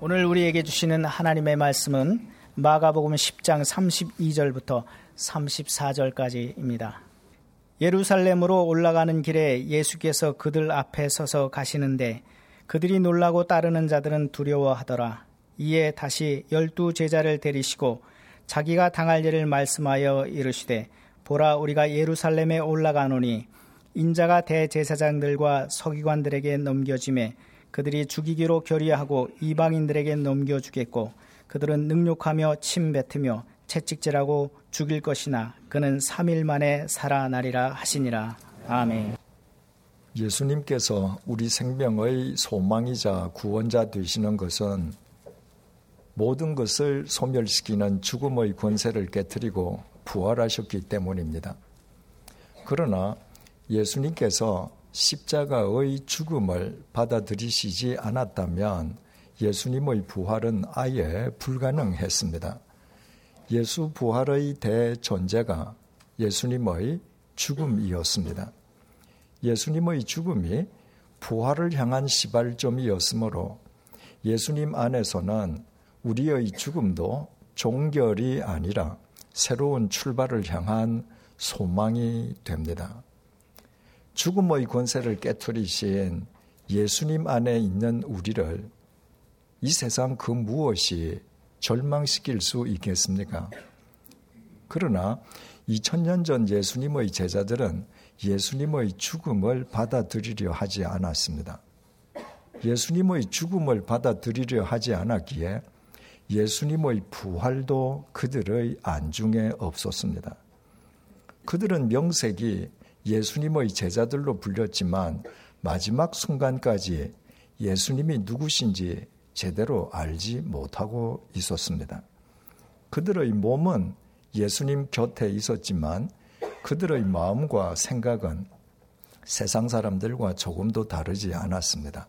오늘 우리에게 주시는 하나님의 말씀은 마가복음 10장 32절부터 34절까지입니다. 예루살렘으로 올라가는 길에 예수께서 그들 앞에 서서 가시는데 그들이 놀라고 따르는 자들은 두려워하더라. 이에 다시 열두 제자를 데리시고 자기가 당할 일을 말씀하여 이르시되 보라 우리가 예루살렘에 올라가노니 인자가 대제사장들과 서기관들에게 넘겨짐에 그들이 죽이기로 결의하고 이방인들에게 넘겨주겠고 그들은 능욕하며 침뱉으며 채찍질하고 죽일 것이나 그는 3일 만에 살아나리라 하시니라. 아멘. 예수님께서 우리 생명의 소망이자 구원자 되시는 것은 모든 것을 소멸시키는 죽음의 권세를 깨뜨리고 부활하셨기 때문입니다. 그러나 예수님께서 십자가의 죽음을 받아들이시지 않았다면 예수님의 부활은 아예 불가능했습니다. 예수 부활의 대존재가 예수님의 죽음이었습니다. 예수님의 죽음이 부활을 향한 시발점이었으므로 예수님 안에서는 우리의 죽음도 종결이 아니라 새로운 출발을 향한 소망이 됩니다. 죽음의 권세를 깨뜨리신 예수님 안에 있는 우리를 이 세상 그 무엇이 절망시킬 수 있겠습니까? 그러나 2000년 전 예수님의 제자들은 예수님의 죽음을 받아들이려 하지 않았습니다. 예수님의 죽음을 받아들이려 하지 않았기에 예수님의 부활도 그들의 안중에 없었습니다. 그들은 명색이 예수님의 제자들로 불렸지만 마지막 순간까지 예수님이 누구신지 제대로 알지 못하고 있었습니다. 그들의 몸은 예수님 곁에 있었지만 그들의 마음과 생각은 세상 사람들과 조금도 다르지 않았습니다.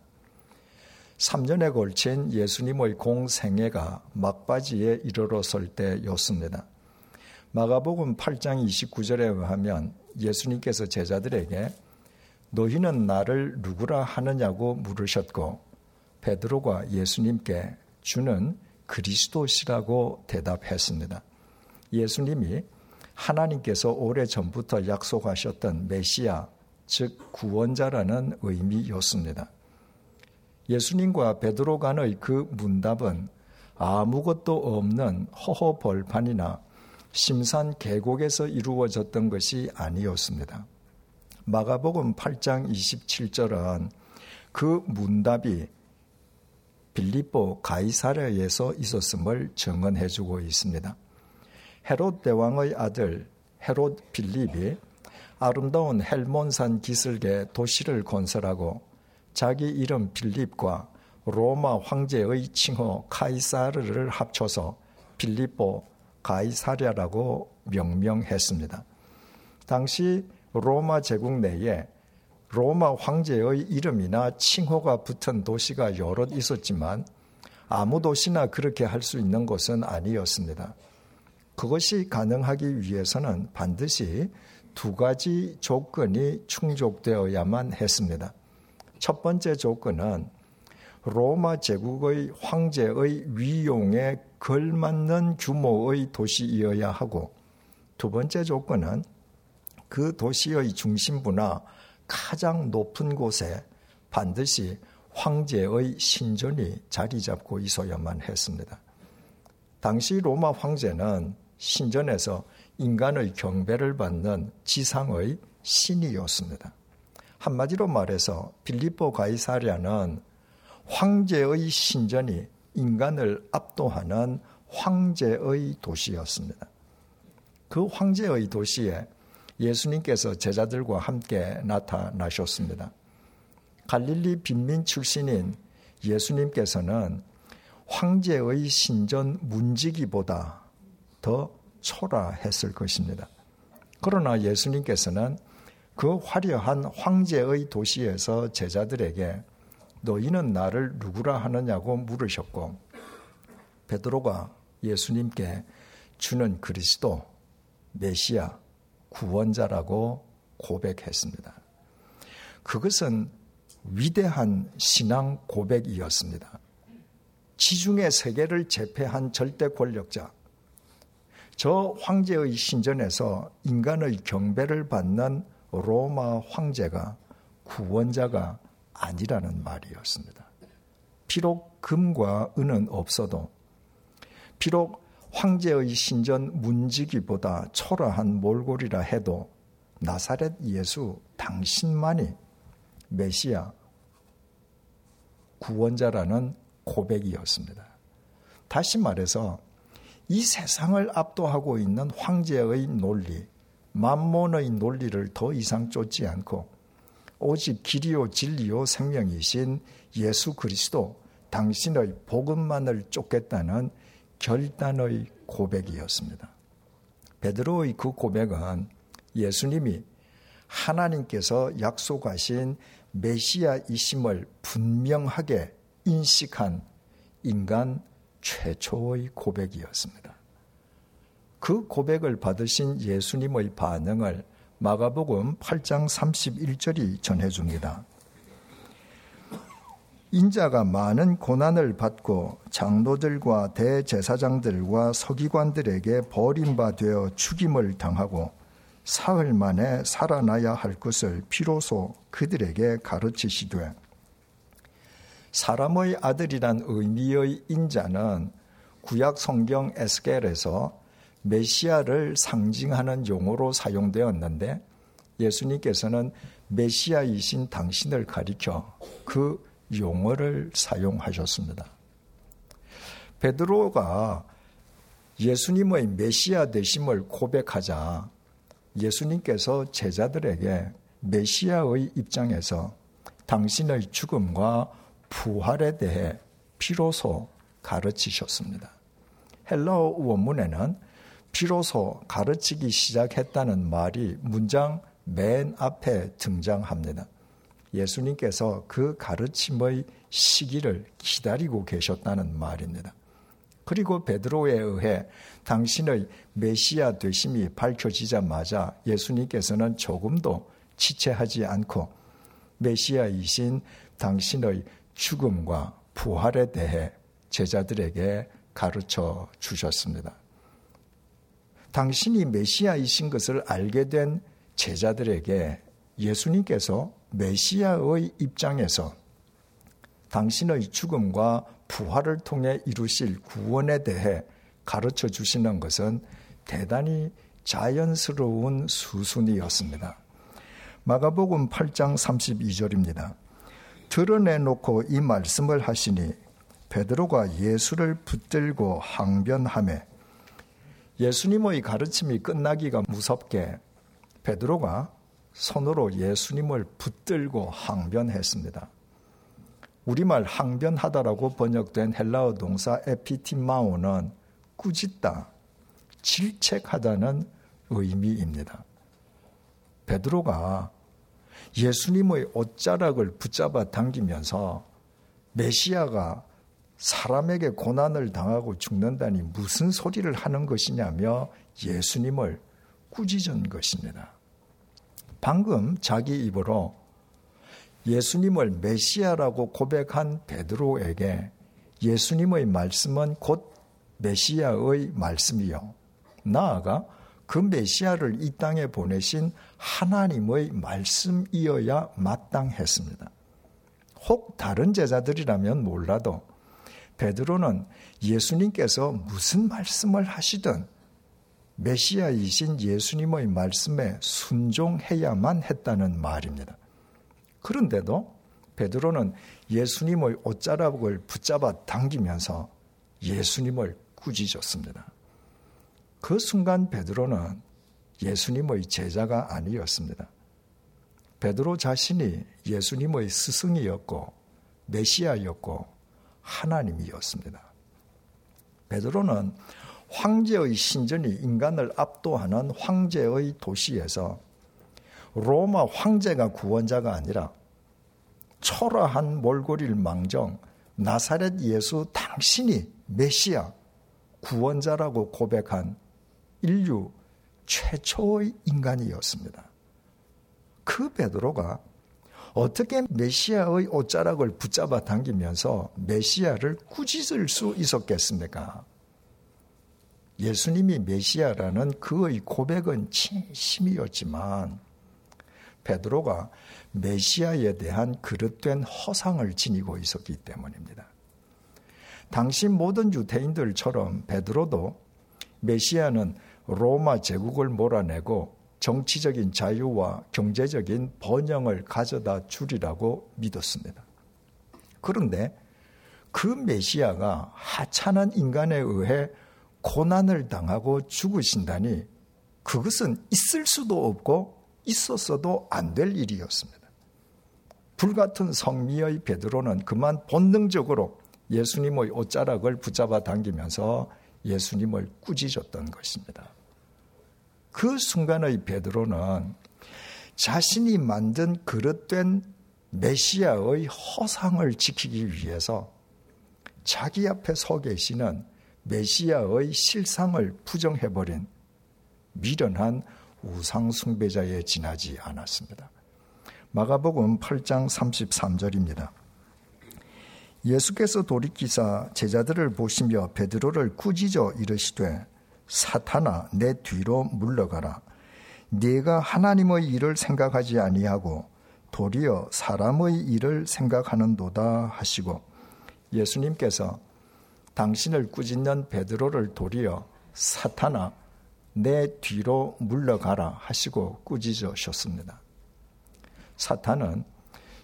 3년에 걸친 예수님의 공생애가 막바지에 이르렀을 때였습니다. 마가복음 8장 29절에 의하면 예수님께서 제자들에게 너희는 나를 누구라 하느냐고 물으셨고 베드로가 예수님께 주는 그리스도시라고 대답했습니다. 예수님이 하나님께서 오래 전부터 약속하셨던 메시아, 즉 구원자라는 의미였습니다. 예수님과 베드로 간의 그 문답은 아무것도 없는 허허벌판이나 심산 계곡에서 이루어졌던 것이 아니었습니다. 마가복음 8장 27절은 그 문답이 빌립보 가이사랴에서 있었음을 증언해 주고 있습니다. 헤롯 대왕의 아들 헤롯 빌립이 아름다운 헬몬산 기슭에 도시를 건설하고 자기 이름 빌립과 로마 황제의 칭호 카이사르를 합쳐서 빌립보 가이사랴라고 명명했습니다. 당시 로마 제국 내에 로마 황제의 이름이나 칭호가 붙은 도시가 여럿 있었지만 아무 도시나 그렇게 할 수 있는 것은 아니었습니다. 그것이 가능하기 위해서는 반드시 두 가지 조건이 충족되어야만 했습니다. 첫 번째 조건은 로마 제국의 황제의 위용에 걸맞는 규모의 도시이어야 하고 두 번째 조건은 그 도시의 중심부나 가장 높은 곳에 반드시 황제의 신전이 자리 잡고 있어야만 했습니다. 당시 로마 황제는 신전에서 인간의 경배를 받는 지상의 신이었습니다. 한마디로 말해서 빌리포 가이사리아는 황제의 신전이 인간을 압도하는 황제의 도시였습니다. 그 황제의 도시에 예수님께서 제자들과 함께 나타나셨습니다. 갈릴리 빈민 출신인 예수님께서는 황제의 신전 문지기보다 더 초라했을 것입니다. 그러나 예수님께서는 그 화려한 황제의 도시에서 제자들에게 너희는 나를 누구라 하느냐고 물으셨고 베드로가 예수님께 주는 그리스도 메시아 구원자라고 고백했습니다. 그것은 위대한 신앙 고백이었습니다. 지중해 세계를 제패한 절대 권력자, 저 황제의 신전에서 인간의 경배를 받는 로마 황제가 구원자가 아니라는 말이었습니다. 비록 금과 은은 없어도, 비록 황제의 신전 문지기보다 초라한 몰골이라 해도 나사렛 예수 당신만이 메시아 구원자라는 고백이었습니다. 다시 말해서 이 세상을 압도하고 있는 황제의 논리, 만몬의 논리를 더 이상 쫓지 않고 오직 길이요 진리요 생명이신 예수 그리스도 당신의 복음만을 쫓겠다는 결단의 고백이었습니다. 베드로의 그 고백은 예수님이 하나님께서 약속하신 메시아이심을 분명하게 인식한 인간 최초의 고백이었습니다. 그 고백을 받으신 예수님의 반응을 마가복음 8장 31절이 전해줍니다. 인자가 많은 고난을 받고 장로들과 대제사장들과 서기관들에게 버림받아 죽임을 당하고 사흘 만에 살아나야 할 것을 비로소 그들에게 가르치시되 사람의 아들이란 의미의 인자는 구약 성경 에스겔에서 메시아를 상징하는 용어로 사용되었는데 예수님께서는 메시아이신 당신을 가리켜 그 용어를 사용하셨습니다. 베드로가 예수님의 메시아 되심을 고백하자 예수님께서 제자들에게 메시아의 입장에서 당신의 죽음과 부활에 대해 비로소 가르치셨습니다. 헬라어 원문에는 비로소 가르치기 시작했다는 말이 문장 맨 앞에 등장합니다. 예수님께서 그 가르침의 시기를 기다리고 계셨다는 말입니다. 그리고 베드로에 의해 당신의 메시아 되심이 밝혀지자마자 예수님께서는 조금도 지체하지 않고 메시아이신 당신의 죽음과 부활에 대해 제자들에게 가르쳐 주셨습니다. 당신이 메시아이신 것을 알게 된 제자들에게 예수님께서 메시아의 입장에서 당신의 죽음과 부활을 통해 이루실 구원에 대해 가르쳐 주시는 것은 대단히 자연스러운 수순이었습니다. 마가복음 8장 32절입니다. 드러내놓고 이 말씀을 하시니 베드로가 예수를 붙들고 항변함에 예수님의 가르침이 끝나기가 무섭게 베드로가 손으로 예수님을 붙들고 항변했습니다. 우리말 항변하다라고 번역된 헬라어 동사 에피티마오는 꾸짖다, 질책하다는 의미입니다. 베드로가 예수님의 옷자락을 붙잡아 당기면서 메시아가 사람에게 고난을 당하고 죽는다니 무슨 소리를 하는 것이냐며 예수님을 꾸짖은 것입니다. 방금 자기 입으로 예수님을 메시아라고 고백한 베드로에게 예수님의 말씀은 곧 메시아의 말씀이요. 나아가 그 메시아를 이 땅에 보내신 하나님의 말씀이어야 마땅했습니다. 혹 다른 제자들이라면 몰라도 베드로는 예수님께서 무슨 말씀을 하시든 메시아이신 예수님의 말씀에 순종해야만 했다는 말입니다. 그런데도 베드로는 예수님의 옷자락을 붙잡아 당기면서 예수님을 꾸짖었습니다. 그 순간 베드로는 예수님의 제자가 아니었습니다. 베드로 자신이 예수님의 스승이었고 메시아였고 하나님이었습니다. 베드로는 황제의 신전이 인간을 압도하는 황제의 도시에서 로마 황제가 구원자가 아니라 초라한 몰골이를 망정 나사렛 예수 당신이 메시아 구원자라고 고백한 인류 최초의 인간이었습니다. 그 베드로가 어떻게 메시아의 옷자락을 붙잡아 당기면서 메시아를 꾸짖을 수 있었겠습니까? 예수님이 메시아라는 그의 고백은 진심이었지만 베드로가 메시아에 대한 그릇된 허상을 지니고 있었기 때문입니다. 당시 모든 유대인들처럼 베드로도 메시아는 로마 제국을 몰아내고 정치적인 자유와 경제적인 번영을 가져다 주리라고 믿었습니다. 그런데 그 메시아가 하찮은 인간에 의해 고난을 당하고 죽으신다니 그것은 있을 수도 없고 있었어도 안 될 일이었습니다. 불같은 성미의 베드로는 그만 본능적으로 예수님의 옷자락을 붙잡아 당기면서 예수님을 꾸짖었던 것입니다. 그 순간의 베드로는 자신이 만든 그릇된 메시아의 허상을 지키기 위해서 자기 앞에 서 계시는 메시아의 실상을 부정해버린 미련한 우상숭배자에 지나지 않았습니다. 마가복음 8장 33절입니다. 예수께서 돌이키사 제자들을 보시며 베드로를 꾸짖어 이르시되 사탄아 내 뒤로 물러가라 네가 하나님의 일을 생각하지 아니하고 도리어 사람의 일을 생각하는도다 하시고 예수님께서 당신을 꾸짖는 베드로를 도리어 사탄아 내 뒤로 물러가라 하시고 꾸짖으셨습니다. 사탄은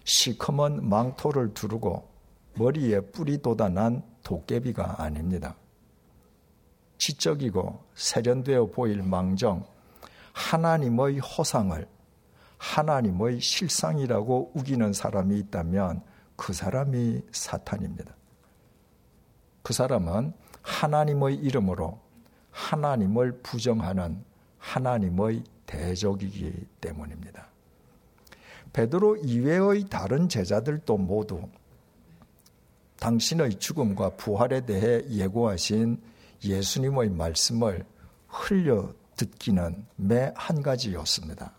시커먼 망토를 두르고 머리에 뿔이 돋아난 도깨비가 아닙니다. 지적이고 세련되어 보일 망정 하나님의 허상을 하나님의 실상이라고 우기는 사람이 있다면 그 사람이 사탄입니다. 그 사람은 하나님의 이름으로 하나님을 부정하는 하나님의 대적이기 때문입니다. 베드로 이외의 다른 제자들도 모두 당신의 죽음과 부활에 대해 예고하신 예수님의 말씀을 흘려 듣기는 매 한 가지였습니다.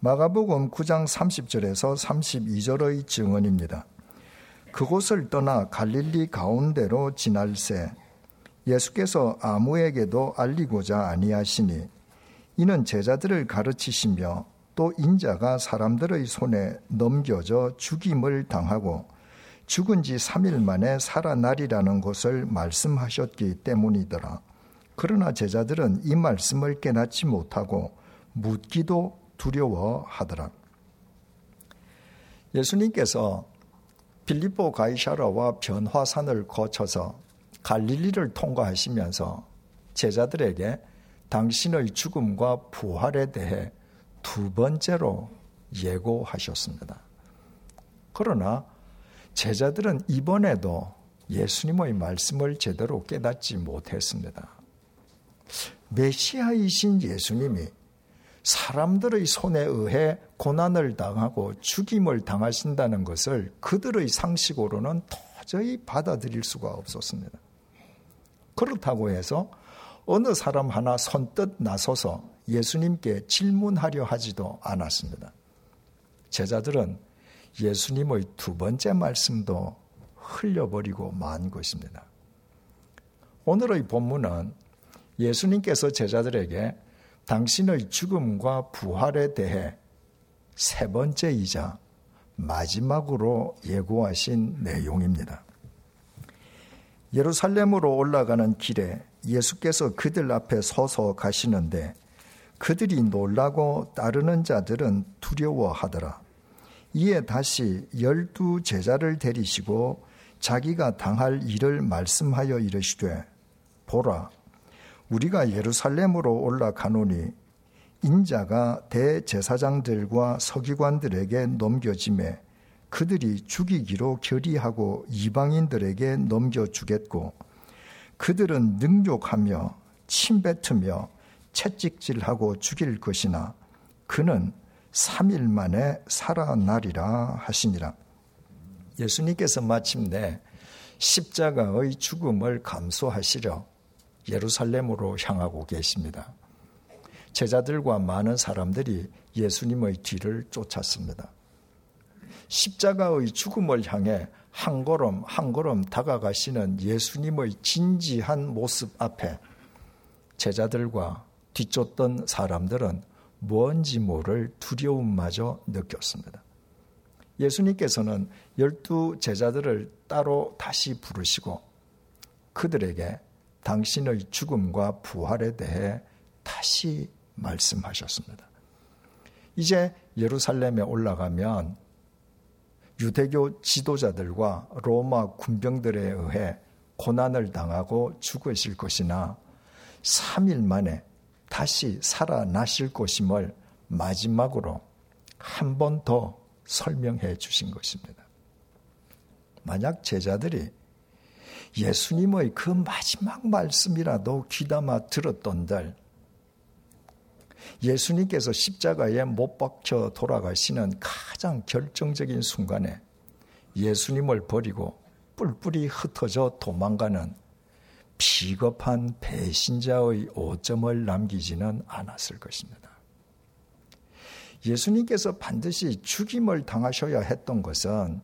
마가복음 9장 30절에서 32절의 증언입니다. 그곳을 떠나 갈릴리 가운데로 지날새 예수께서 아무에게도 알리고자 아니하시니 이는 제자들을 가르치시며 또 인자가 사람들의 손에 넘겨져 죽임을 당하고 죽은 지 3일 만에 살아나리라는 것을 말씀하셨기 때문이더라. 그러나 제자들은 이 말씀을 깨닫지 못하고 묻기도 두려워하더라. 예수님께서 빌리포 가이샤라와 변화산을 거쳐서 갈릴리를 통과하시면서 제자들에게 당신의 죽음과 부활에 대해 두 번째로 예고하셨습니다. 그러나 제자들은 이번에도 예수님의 말씀을 제대로 깨닫지 못했습니다. 메시아이신 예수님이 사람들의 손에 의해 고난을 당하고 죽임을 당하신다는 것을 그들의 상식으로는 도저히 받아들일 수가 없었습니다. 그렇다고 해서 어느 사람 하나 선뜻 나서서 예수님께 질문하려 하지도 않았습니다. 제자들은 예수님의 두 번째 말씀도 흘려버리고 만 것입니다. 오늘의 본문은 예수님께서 제자들에게 당신의 죽음과 부활에 대해 세 번째이자 마지막으로 예고하신 내용입니다. 예루살렘으로 올라가는 길에 예수께서 그들 앞에 서서 가시는데 그들이 놀라고 따르는 자들은 두려워하더라. 이에 다시 열두 제자를 데리시고 자기가 당할 일을 말씀하여 이르시되 보라 우리가 예루살렘으로 올라가노니 인자가 대제사장들과 서기관들에게 넘겨짐에 그들이 죽이기로 결의하고 이방인들에게 넘겨주겠고 그들은 능욕하며 침뱉으며 채찍질하고 죽일 것이나 그는 3일 만에 살아나리라 하시니라. 예수님께서 마침내 십자가의 죽음을 감수하시려 예루살렘으로 향하고 계십니다. 제자들과 많은 사람들이 예수님의 뒤를 쫓았습니다. 십자가의 죽음을 향해 한 걸음 한 걸음 다가가시는 예수님의 진지한 모습 앞에 제자들과 뒤쫓던 사람들은 뭔지 모를 두려움마저 느꼈습니다. 예수님께서는 열두 제자들을 따로 다시 부르시고 그들에게 당신의 죽음과 부활에 대해 다시 말씀하셨습니다. 이제 예루살렘에 올라가면 유대교 지도자들과 로마 군병들에 의해 고난을 당하고 죽으실 것이나 3일 만에 다시 살아나실 것임을 마지막으로 한 번 더 설명해 주신 것입니다. 만약 제자들이 예수님의 그 마지막 말씀이라도 귀담아 들었던들 예수님께서 십자가에 못 박혀 돌아가시는 가장 결정적인 순간에 예수님을 버리고 뿔뿔이 흩어져 도망가는 비겁한 배신자의 오점을 남기지는 않았을 것입니다. 예수님께서 반드시 죽임을 당하셔야 했던 것은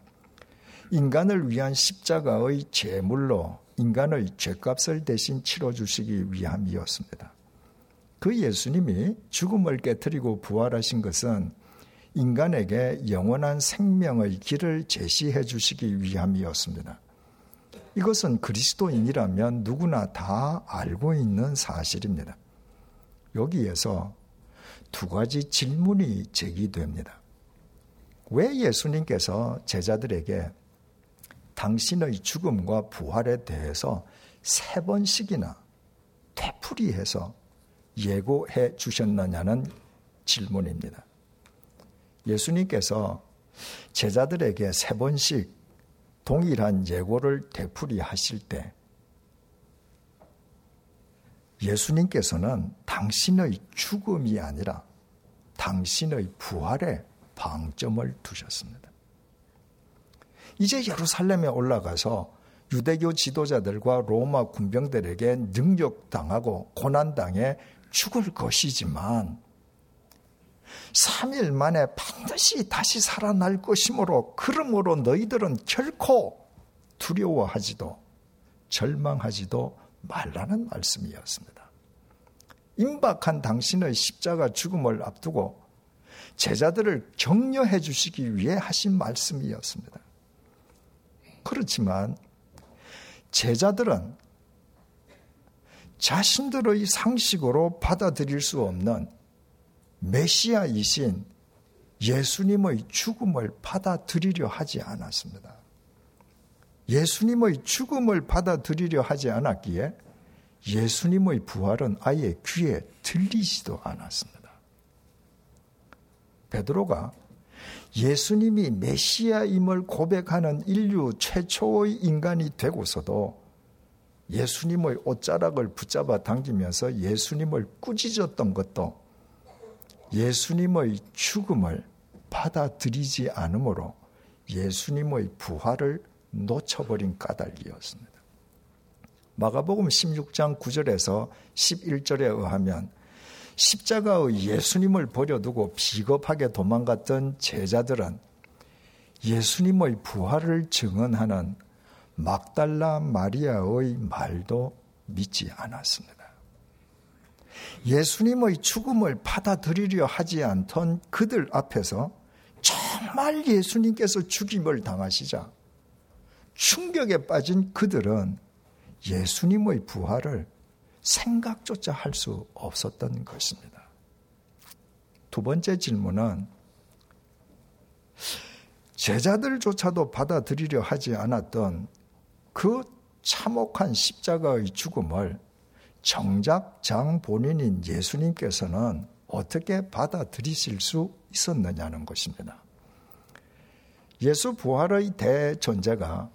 인간을 위한 십자가의 제물로 인간의 죄값을 대신 치러주시기 위함이었습니다. 그 예수님이 죽음을 깨뜨리고 부활하신 것은 인간에게 영원한 생명의 길을 제시해 주시기 위함이었습니다. 이것은 그리스도인이라면 누구나 다 알고 있는 사실입니다. 여기에서 두 가지 질문이 제기됩니다. 왜 예수님께서 제자들에게 당신의 죽음과 부활에 대해서 세 번씩이나 되풀이해서 예고해 주셨느냐는 질문입니다. 예수님께서 제자들에게 세 번씩 동일한 예고를 되풀이하실 때 예수님께서는 당신의 죽음이 아니라 당신의 부활에 방점을 두셨습니다. 이제 예루살렘에 올라가서 유대교 지도자들과 로마 군병들에게 능력당하고 고난당해 죽을 것이지만 3일 만에 반드시 다시 살아날 것이므로 그러므로 너희들은 결코 두려워하지도 절망하지도 말라는 말씀이었습니다. 임박한 당신의 십자가 죽음을 앞두고 제자들을 격려해 주시기 위해 하신 말씀이었습니다. 그렇지만 제자들은 자신들의 상식으로 받아들일 수 없는 메시아이신 예수님의 죽음을 받아들이려 하지 않았습니다. 예수님의 죽음을 받아들이려 하지 않았기에 예수님의 부활은 아예 귀에 들리지도 않았습니다. 베드로가 예수님이 메시아임을 고백하는 인류 최초의 인간이 되고서도 예수님의 옷자락을 붙잡아 당기면서 예수님을 꾸짖었던 것도 예수님의 죽음을 받아들이지 않으므로 예수님의 부활을 놓쳐버린 까닭이었습니다. 마가복음 16장 9절에서 11절에 의하면 십자가의 예수님을 버려두고 비겁하게 도망갔던 제자들은 예수님의 부활을 증언하는 막달라 마리아의 말도 믿지 않았습니다. 예수님의 죽음을 받아들이려 하지 않던 그들 앞에서 정말 예수님께서 죽임을 당하시자 충격에 빠진 그들은 예수님의 부활을 생각조차 할 수 없었던 것입니다. 두 번째 질문은 제자들조차도 받아들이려 하지 않았던 그 참혹한 십자가의 죽음을 정작 장 본인인 예수님께서는 어떻게 받아들이실 수 있었느냐는 것입니다. 예수 부활의 대전제가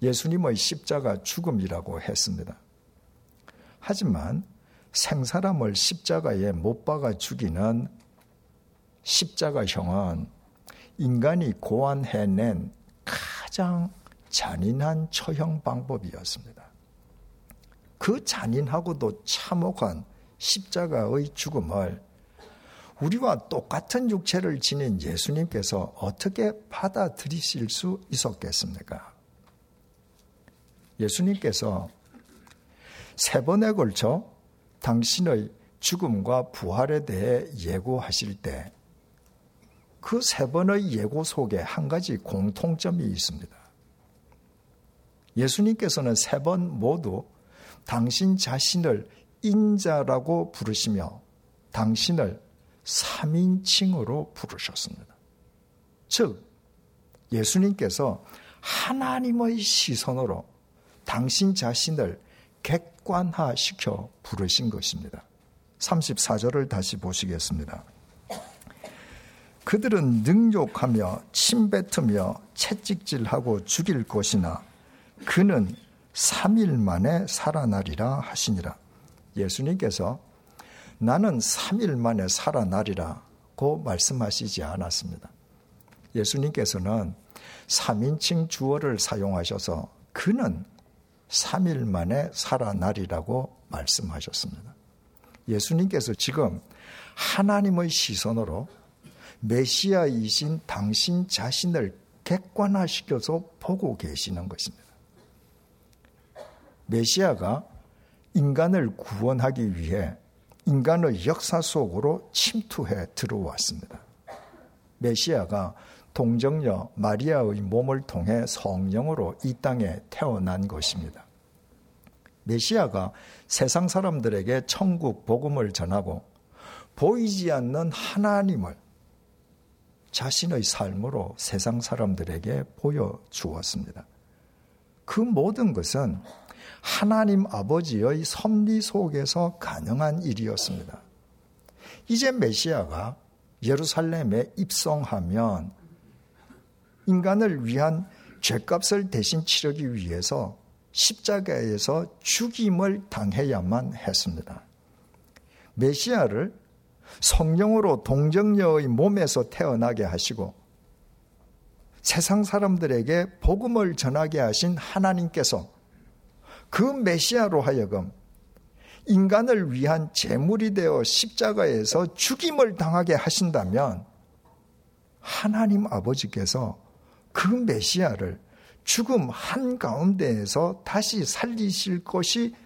예수님의 십자가 죽음이라고 했습니다. 하지만 생사람을 십자가에 못 박아 죽이는 십자가형은 인간이 고안해낸 가장 잔인한 처형 방법이었습니다. 그 잔인하고도 참혹한 십자가의 죽음을 우리와 똑같은 육체를 지닌 예수님께서 어떻게 받아들이실 수 있었겠습니까? 예수님께서 세 번에 걸쳐 당신의 죽음과 부활에 대해 예고하실 때 그 세 번의 예고 속에 한 가지 공통점이 있습니다. 예수님께서는 세 번 모두 당신 자신을 인자라고 부르시며 당신을 3인칭으로 부르셨습니다. 즉, 예수님께서 하나님의 시선으로 당신 자신을 객관화시켜 부르신 것입니다. 34절을 다시 보시겠습니다. 그들은 능욕하며 침뱉으며 채찍질하고 죽일 것이나 그는 3일 만에 살아나리라 하시니라. 예수님께서 나는 3일 만에 살아나리라고 말씀하시지 않았습니다. 예수님께서는 3인칭 주어를 사용하셔서 그는 3일 만에 살아나리라고 말씀하셨습니다. 예수님께서 지금 하나님의 시선으로 메시아이신 당신 자신을 객관화시켜서 보고 계시는 것입니다. 메시아가 인간을 구원하기 위해 인간의 역사 속으로 침투해 들어왔습니다. 메시아가 동정녀 마리아의 몸을 통해 성령으로 이 땅에 태어난 것입니다. 메시아가 세상 사람들에게 천국 복음을 전하고 보이지 않는 하나님을 자신의 삶으로 세상 사람들에게 보여주었습니다. 그 모든 것은 하나님 아버지의 섭리 속에서 가능한 일이었습니다. 이제 메시아가 예루살렘에 입성하면 인간을 위한 죄값을 대신 치르기 위해서 십자가에서 죽임을 당해야만 했습니다. 메시아를 성령으로 동정녀의 몸에서 태어나게 하시고 세상 사람들에게 복음을 전하게 하신 하나님께서 그 메시아로 하여금 인간을 위한 제물이 되어 십자가에서 죽임을 당하게 하신다면 하나님 아버지께서 그 메시아를 죽음 한가운데에서 다시 살리실 것이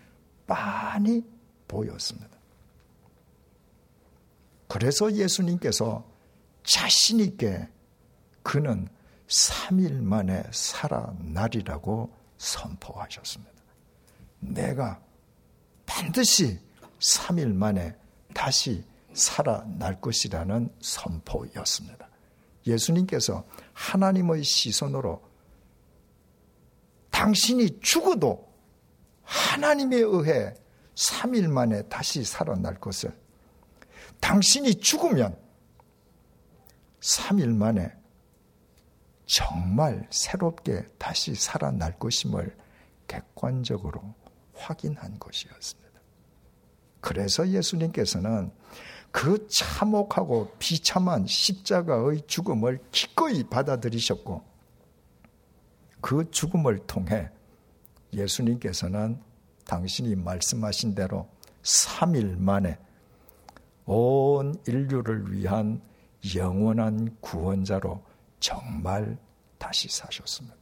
빤히 보였습니다. 그래서 예수님께서 자신있게 그는 3일 만에 살아나리라고 선포하셨습니다. 내가 반드시 3일 만에 다시 살아날 것이라는 선포였습니다. 예수님께서 하나님의 시선으로 당신이 죽어도 하나님에 의해 3일 만에 다시 살아날 것을 당신이 죽으면 3일 만에 정말 새롭게 다시 살아날 것임을 객관적으로 확인한 것이었습니다. 그래서 예수님께서는 그 참혹하고 비참한 십자가의 죽음을 기꺼이 받아들이셨고 그 죽음을 통해 예수님께서는 당신이 말씀하신 대로 3일 만에 온 인류를 위한 영원한 구원자로 정말 다시 사셨습니다.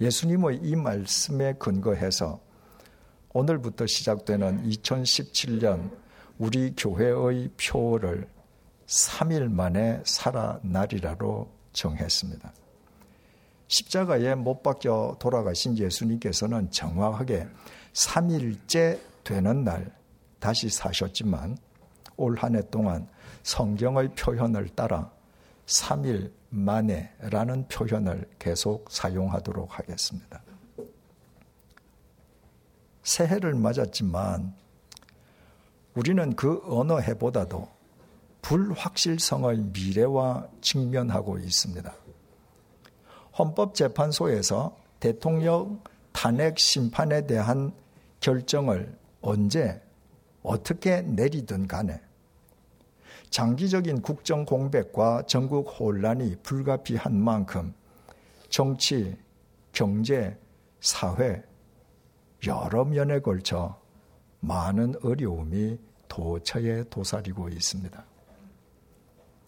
예수님의 이 말씀에 근거해서 오늘부터 시작되는 2017년 우리 교회의 표를 3일 만에 살아나리라로 정했습니다. 십자가에 못 박혀 돌아가신 예수님께서는 정확하게 3일째 되는 날 다시 사셨지만 올 한 해 동안 성경의 표현을 따라 3일 만에 라는 표현을 계속 사용하도록 하겠습니다. 새해를 맞았지만 우리는 그 어느 해보다도 불확실성의 미래와 직면하고 있습니다. 헌법재판소에서 대통령 탄핵 심판에 대한 결정을 언제 어떻게 내리든 간에 장기적인 국정 공백과 전국 혼란이 불가피한 만큼 정치, 경제, 사회 여러 면에 걸쳐 많은 어려움이 도처에 도사리고 있습니다.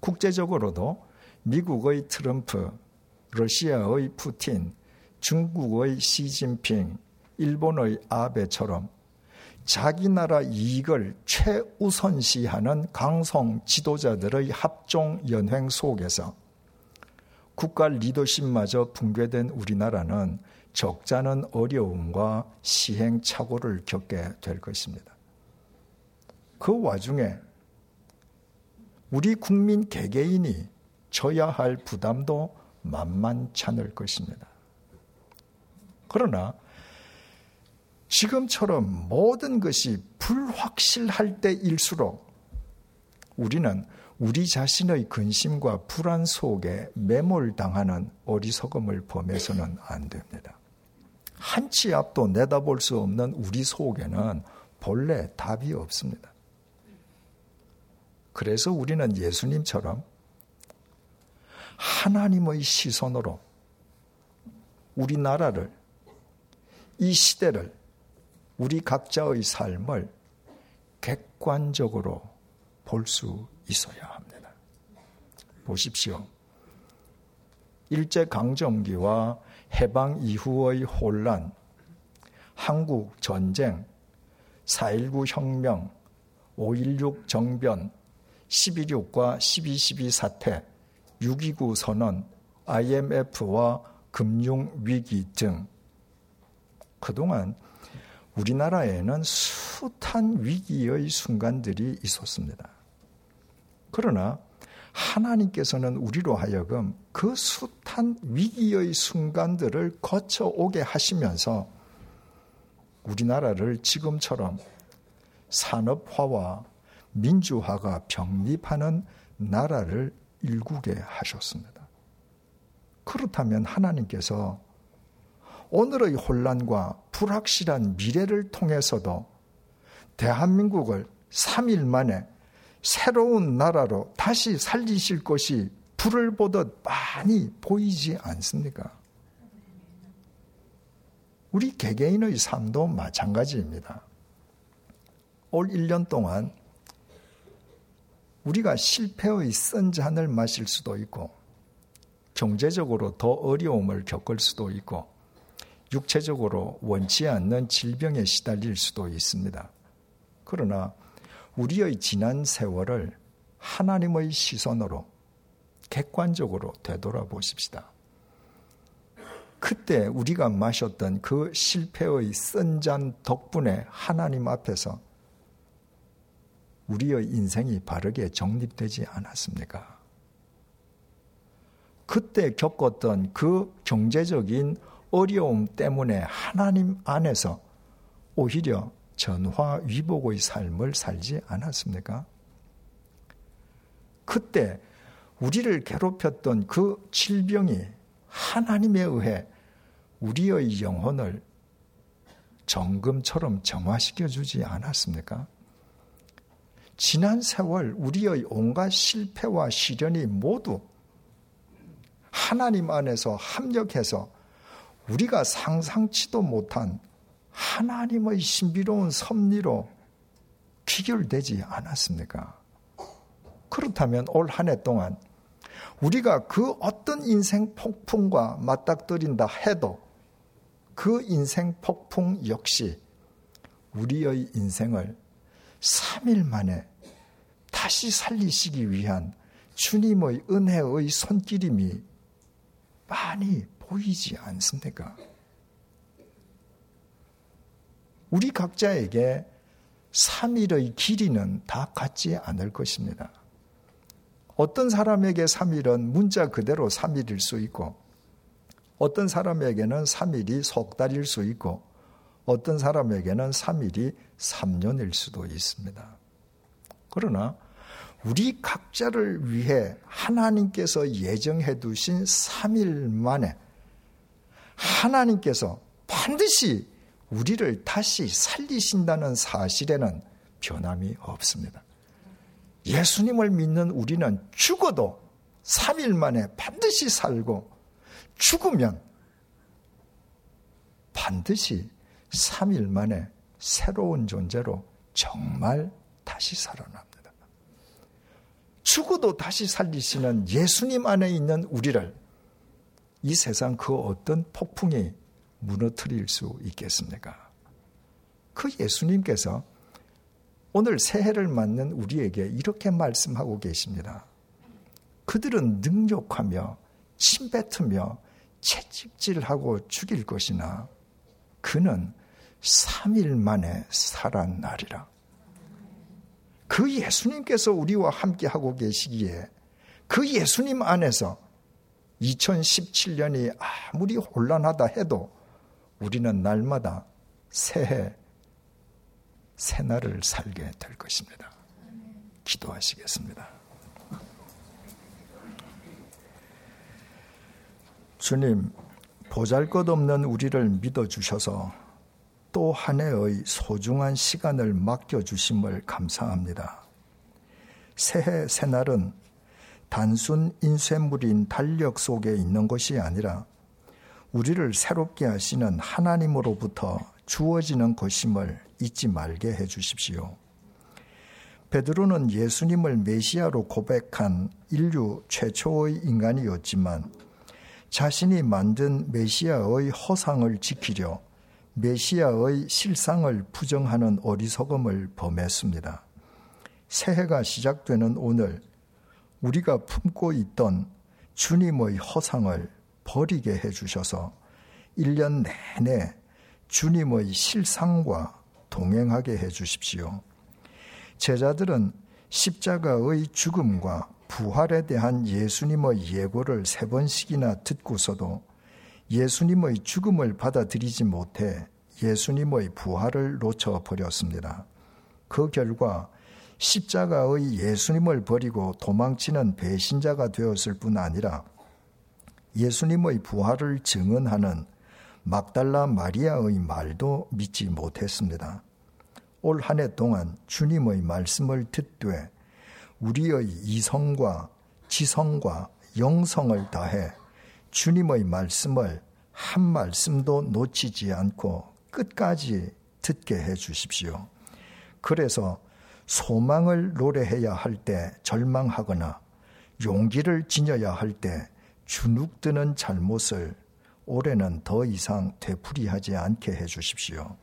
국제적으로도 미국의 트럼프, 러시아의 푸틴, 중국의 시진핑, 일본의 아베처럼 자기 나라 이익을 최우선시하는 강성 지도자들의 합종 연횡 속에서 국가 리더십마저 붕괴된 우리나라는 적잖은 어려움과 시행착오를 겪게 될 것입니다. 그 와중에 우리 국민 개개인이 져야 할 부담도 만만찮을 것입니다. 그러나 지금처럼 모든 것이 불확실할 때일수록 우리는 우리 자신의 근심과 불안 속에 매몰당하는 어리석음을 범해서는 안 됩니다. 한 치 앞도 내다볼 수 없는 우리 속에는 본래 답이 없습니다. 그래서 우리는 예수님처럼 하나님의 시선으로 우리나라를, 이 시대를, 우리 각자의 삶을 객관적으로 볼 수 있어야 합니다. 보십시오. 일제강점기와 해방 이후의 혼란, 한국 전쟁, 4.19 혁명, 5.16 정변, 12.6과 12.12 사태, 6.29 선언, IMF와 금융위기 등 그동안 우리나라에는 숱한 위기의 순간들이 있었습니다. 그러나 하나님께서는 우리로 하여금 그 숱한 위기의 순간들을 거쳐오게 하시면서 우리나라를 지금처럼 산업화와 민주화가 병립하는 나라를 일구게 하셨습니다. 그렇다면 하나님께서 오늘의 혼란과 불확실한 미래를 통해서도 대한민국을 3일 만에 새로운 나라로 다시 살리실 것이 불을 보듯 많이 보이지 않습니까? 우리 개개인의 삶도 마찬가지입니다. 올 1년 동안 우리가 실패의 쓴 잔을 마실 수도 있고, 경제적으로 더 어려움을 겪을 수도 있고, 육체적으로 원치 않는 질병에 시달릴 수도 있습니다. 그러나 우리의 지난 세월을 하나님의 시선으로 객관적으로 되돌아보십시다. 그때 우리가 마셨던 그 실패의 쓴 잔 덕분에 하나님 앞에서 우리의 인생이 바르게 정립되지 않았습니까? 그때 겪었던 그 경제적인 어려움 때문에 하나님 안에서 오히려 전화 위복의 삶을 살지 않았습니까? 그때 우리를 괴롭혔던 그 질병이 하나님에 의해 우리의 영혼을 정금처럼 정화시켜 주지 않았습니까? 지난 세월 우리의 온갖 실패와 시련이 모두 하나님 안에서 합력해서 우리가 상상치도 못한 하나님의 신비로운 섭리로 귀결되지 않았습니까? 그렇다면 올 한 해 동안 우리가 그 어떤 인생 폭풍과 맞닥뜨린다 해도 그 인생 폭풍 역시 우리의 인생을 3일 만에 다시 살리시기 위한 주님의 은혜의 손길임이 많이 보이지 않습니까? 우리 각자에게 3일의 길이는 다 같지 않을 것입니다. 어떤 사람에게 3일은 문자 그대로 3일일 수 있고, 어떤 사람에게는 3일이 석 달일 수 있고, 어떤 사람에게는 3일이 3년일 수도 있습니다. 그러나 우리 각자를 위해 하나님께서 예정해 두신 3일 만에 하나님께서 반드시 우리를 다시 살리신다는 사실에는 변함이 없습니다. 예수님을 믿는 우리는 죽어도 3일 만에 반드시 살고 죽으면 반드시 3일 만에 새로운 존재로 정말 다시 살아납니다. 죽어도 다시 살리시는 예수님 안에 있는 우리를 이 세상 그 어떤 폭풍이 무너뜨릴 수 있겠습니까? 그 예수님께서 오늘 새해를 맞는 우리에게 이렇게 말씀하고 계십니다. 그들은 능욕하며 침뱉으며 채찍질하고 죽일 것이나 그는 3일 만에 살아나리라. 그 예수님께서 우리와 함께 하고 계시기에 그 예수님 안에서 2017년이 아무리 혼란하다 해도 우리는 날마다 새해, 새날을 살게 될 것입니다. 기도하시겠습니다. 주님, 보잘 것 없는 우리를 믿어주셔서 또 한 해의 소중한 시간을 맡겨주심을 감사합니다. 새해, 새날은 단순 인쇄물인 달력 속에 있는 것이 아니라 우리를 새롭게 하시는 하나님으로부터 주어지는 것임을 잊지 말게 해 주십시오. 베드로는 예수님을 메시아로 고백한 인류 최초의 인간이었지만 자신이 만든 메시아의 허상을 지키려 메시아의 실상을 부정하는 어리석음을 범했습니다. 새해가 시작되는 오늘 우리가 품고 있던 주님의 허상을 버리게 해 주셔서 1년 내내 주님의 실상과 동행하게 해 주십시오. 제자들은 십자가의 죽음과 부활에 대한 예수님의 예고를 세 번씩이나 듣고서도 예수님의 죽음을 받아들이지 못해 예수님의 부활을 놓쳐버렸습니다. 그 결과 십자가의 예수님을 버리고 도망치는 배신자가 되었을 뿐 아니라 예수님의 부활을 증언하는 막달라 마리아의 말도 믿지 못했습니다. 올 한 해 동안 주님의 말씀을 듣되 우리의 이성과 지성과 영성을 다해 주님의 말씀을 한 말씀도 놓치지 않고 끝까지 듣게 해 주십시오. 그래서 소망을 노래해야 할 때 절망하거나 용기를 지녀야 할 때 주눅드는 잘못을 올해는 더 이상 되풀이하지 않게 해 주십시오.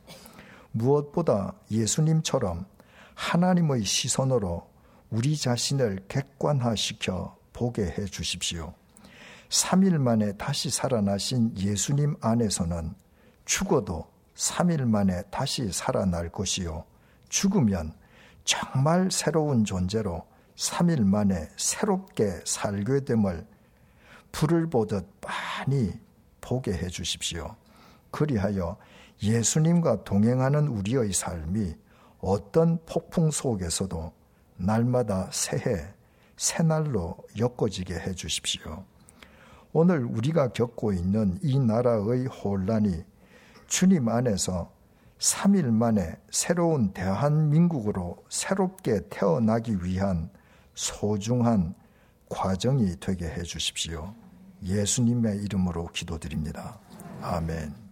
무엇보다 예수님처럼 하나님의 시선으로 우리 자신을 객관화시켜 보게 해 주십시오. 3일 만에 다시 살아나신 예수님 안에서는 죽어도 3일 만에 다시 살아날 것이요. 죽으면 정말 새로운 존재로 3일 만에 새롭게 살게 됨을 불을 보듯 많이 보게 해 주십시오. 그리하여 예수님과 동행하는 우리의 삶이 어떤 폭풍 속에서도 날마다 새해, 새날로 엮어지게 해 주십시오. 오늘 우리가 겪고 있는 이 나라의 혼란이 주님 안에서 3일 만에 새로운 대한민국으로 새롭게 태어나기 위한 소중한 과정이 되게 해 주십시오. 예수님의 이름으로 기도드립니다. 아멘.